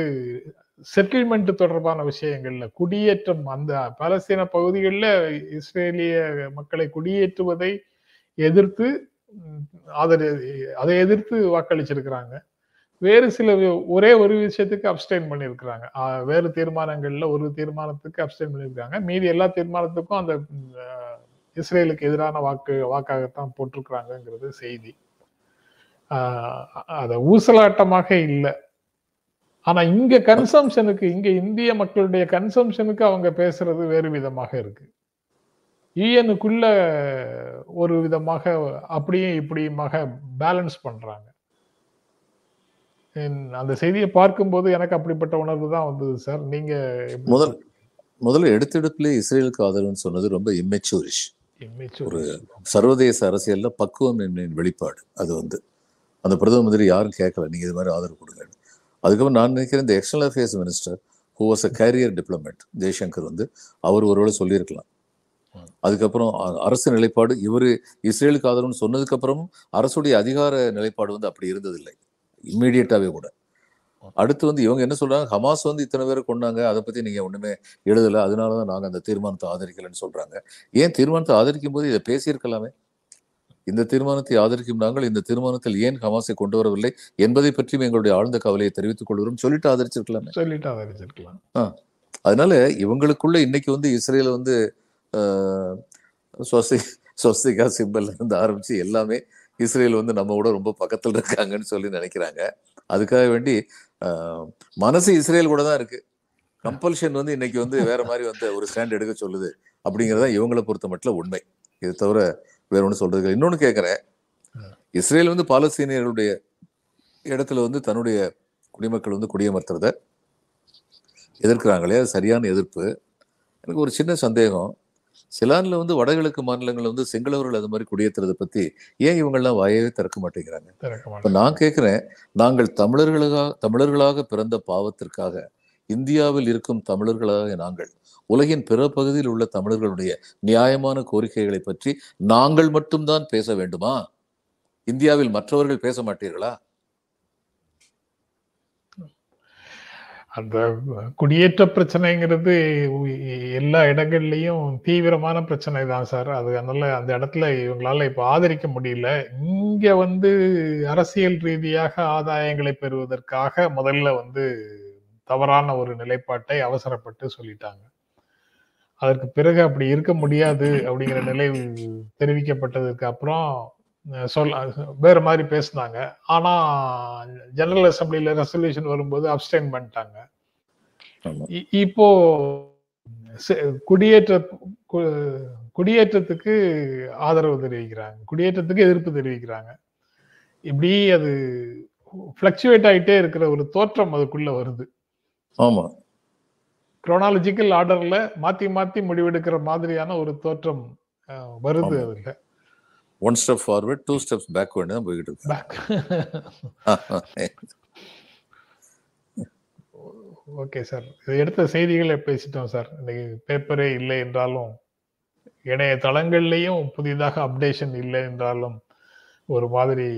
செட்டில்மெண்ட் தொடர்பான விஷயங்கள்ல குடியேற்றம் அந்த பாலஸ்தீன பகுதிகளில் இஸ்ரேலிய மக்களை குடியேற்றுவதை எதிர்த்து ம், அதை எதிர்த்து வாக்களிச்சிருக்கிறாங்க. வேறு சில ஒரே ஒரு விஷயத்துக்கு அப்டைன் பண்ணியிருக்கிறாங்க. வேறு தீர்மானங்கள்ல ஒரு தீர்மானத்துக்கு அப்டைன் பண்ணியிருக்காங்க மீதி எல்லா தீர்மானத்துக்கும் அந்த இஸ்ரேலுக்கு எதிரான வாக்கு வாக்காகத்தான் போட்டிருக்கிறாங்கங்கிறது செய்தி. அதை ஊசலாட்டமாக இல்லை. ஆனா இங்க கன்சம்ஷனுக்கு இங்க இந்திய மக்களுடைய கன்சம்ஷனுக்கு அவங்க பேசுறது வேறு விதமாக இருக்கு. E யூஎனுக்குள்ள ஒரு விதமாக அப்படியும் இப்படியுமாக பேலன்ஸ் பண்றாங்க. என் அந்த செய்தியை பார்க்கும்போது எனக்கு அப்படிப்பட்ட உணர்வு தான் வந்தது சார். நீங்க
முதல் முதல்ல எடுத்தெடுப்புலேயே இஸ்ரேலுக்கு ஆதரவுன்னு சொன்னது ரொம்ப இம்மெச்சூரிஷ் ஒரு சர்வதேச அரசியல்ல பக்குவம் என்னும் வெளிப்பாடு அது வந்து. அந்த பிரதம மந்திரி யாரும் கேட்கல நீங்க இது மாதிரி ஆதரவு கொடுங்க அதுக்கப்புறம் நான் நினைக்கிறேன் இந்த external affairs minister who was a career diplomat Jaishankar வந்து அவர் ஒருவேளை சொல்லியிருக்கலாம். அதுக்கப்புறம் அரசு நிலைப்பாடு இவர் இஸ்ரேலுக்கு ஆதரவுன்னு சொன்னதுக்கு அப்புறமும் அரசுடைய அதிகார நிலைப்பாடு வந்து அப்படி இருந்ததில்லை. இம்மீடியட்டாவே கூட. அடுத்து வந்து இவங்க என்ன சொல்றாங்க? ஹமாஸ் வந்து இத்தனை பேரை கொண்டாங்க அதை பத்தி நீங்க ஒண்ணுமே எழுதல. அதனாலதான் நாங்க அந்த தீர்மானத்தை ஆதரிக்கலைன்னு சொல்றாங்க. ஏன் தீர்மானத்தை ஆதரிக்கும் போது இதை பேசியிருக்கலாமே? இந்த தீர்மானத்தை ஆதரிக்கும் நாங்கள் இந்த தீர்மானத்தில் ஏன் ஹமாஸை கொண்டு வரவில்லை என்பதை பற்றியும் எங்களுடைய ஆழ்ந்த கவலையை தெரிவித்துக் கொள்கிறோம். சொல்லிட்டு ஆதரிச்சிருக்கலாமே?
சொல்லிட்டு ஆதரிச்சிருக்கலாம்.
அதனால இவங்களுக்குள்ள இன்னைக்கு வந்து இஸ்ரேல் வந்து ஆஹ், ஸ்வஸ்தி ஸ்வஸ்திகா சிம்பல் இருந்து ஆரம்பிச்சு எல்லாமே இஸ்ரேல் வந்து நம்ம கூட ரொம்ப பக்கத்துல இருக்காங்கன்னு சொல்லி நினைக்கிறாங்க. அதுக்காக வேண்டி மனசு இஸ்ரேல் கூட தான் இருக்கு. கம்பல்ஷன் வந்து இன்னைக்கு வந்து வேற மாதிரி வந்து ஒரு ஸ்டாண்ட் எடுக்க சொல்லுது அப்படிங்கறத இவங்களை பொறுத்த மட்டும் உண்மை. இது தவிர வேற ஒன்றும் சொல்றது இல்லை. கேட்குறேன் இஸ்ரேல் வந்து பாலஸ்தீனியர்களுடைய இடத்துல வந்து தன்னுடைய குடிமக்கள் வந்து குடியமர்த்துறத எதிர்க்கிறாங்களே சரியான எதிர்ப்பு. எனக்கு ஒரு சின்ன சந்தேகம். சிலான்ல வந்து வடகிழக்கு மாநிலங்கள் வந்து சிங்களவர்கள் அது மாதிரி குடியேற்றுறதை பத்தி ஏன் இவங்கெல்லாம் வாயவே திறக்க மாட்டேங்கிறாங்க? இப்ப நான் கேட்கிறேன் நாங்கள் தமிழர்களாக தமிழர்களாக பிறந்த பாவத்திற்காக இந்தியாவில் இருக்கும் தமிழர்களாக நாங்கள் உலகின் பிற பகுதியில் உள்ள தமிழர்களுடைய நியாயமான கோரிக்கைகளை பற்றி நாங்கள் மட்டும்தான் பேச வேண்டுமா? இந்தியாவில் மற்றவர்கள் பேச மாட்டீர்களா?
அந்த குடியேற்ற பிரச்சனைங்கிறது எல்லா இடங்கள்லையும் தீவிரமான பிரச்சனை தான் சார். அது அதனால அந்த இடத்துல இவங்களால இப்ப ஆதரிக்க முடியல. இங்க வந்து அரசியல் ரீதியாக ஆதாயங்களை பெறுவதற்காக முதல்ல வந்து தவறான ஒரு நிலைப்பாட்டை அவசரப்பட்டு சொல்லிட்டாங்க. அதற்கு பிறகு அப்படி இருக்க முடியாது அப்படிங்கிற நிலை தெரிவிக்கப்பட்டதுக்கு அப்புறம் சொல் வேற மாதிரி பேசுனாங்க. ஆனா ஜெனரல் அசம்பிளில ரெசல்யூஷன் வரும்போது அப்டைன் பண்ணிட்டாங்க. இப்போ குடியேற்ற குடியேற்றத்துக்கு ஆதரவு தெரிவிக்கிறாங்க. குடியேற்றத்துக்கு எதிர்ப்பு தெரிவிக்கிறாங்க. இப்படி அது ஃபிளக்சுவேட் ஆயிட்டே இருக்கிற ஒரு தோற்றம் அதுக்குள்ள வருது.
ஆமா.
குரோனாலஜிக்கல் ஆர்டர்ல மாத்தி மாத்தி முடிவெடுக்கிற மாதிரியான ஒரு தோற்றம் வருது. அதுல.
One step forward two steps backward தான் போய்கிட்டு இருக்கு
பேக் ஓகே சார் இது எடுத்த செய்திகளை பேசிட்டோம் சார் இன்னைக்கு பேப்பரே இல்லை என்றாலும் இணைய தளங்கள்லயும் புதிதாக அப்டேஷன் இல்லை என்றாலும் ஒரு மாதிரி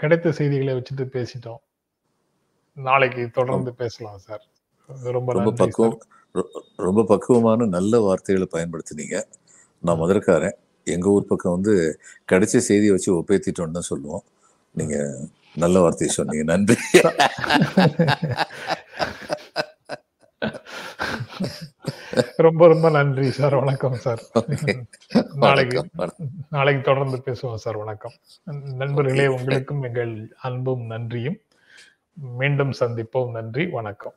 கிடைத்த செய்திகளை வச்சுட்டு பேசிட்டோம். நாளைக்கு தொடர்ந்து பேசலாம் சார் ரொம்ப
ரொம்ப பக்குவம் ரொம்ப பக்குவமான நல்ல வார்த்தைகளை பயன்படுத்தினீங்க. நான் மதுரக்காரன் எங்க ஊர் பக்கம் வந்து கிடைச்ச செய்தியை வச்சு ஒப்பேத்திட்டோம்னு தான் சொல்லுவோம். நீங்க நல்ல வார்த்தையை சொன்னீங்க. நன்றி.
ரொம்ப ரொம்ப நன்றி சார். வணக்கம் சார். நாளைக்கு. நாளைக்கு தொடர்ந்து பேசுவோம் சார். வணக்கம். நண்பர்களே உங்களுக்கும் எங்கள் அன்பும் நன்றியும். மீண்டும் சந்திப்போம். நன்றி வணக்கம்.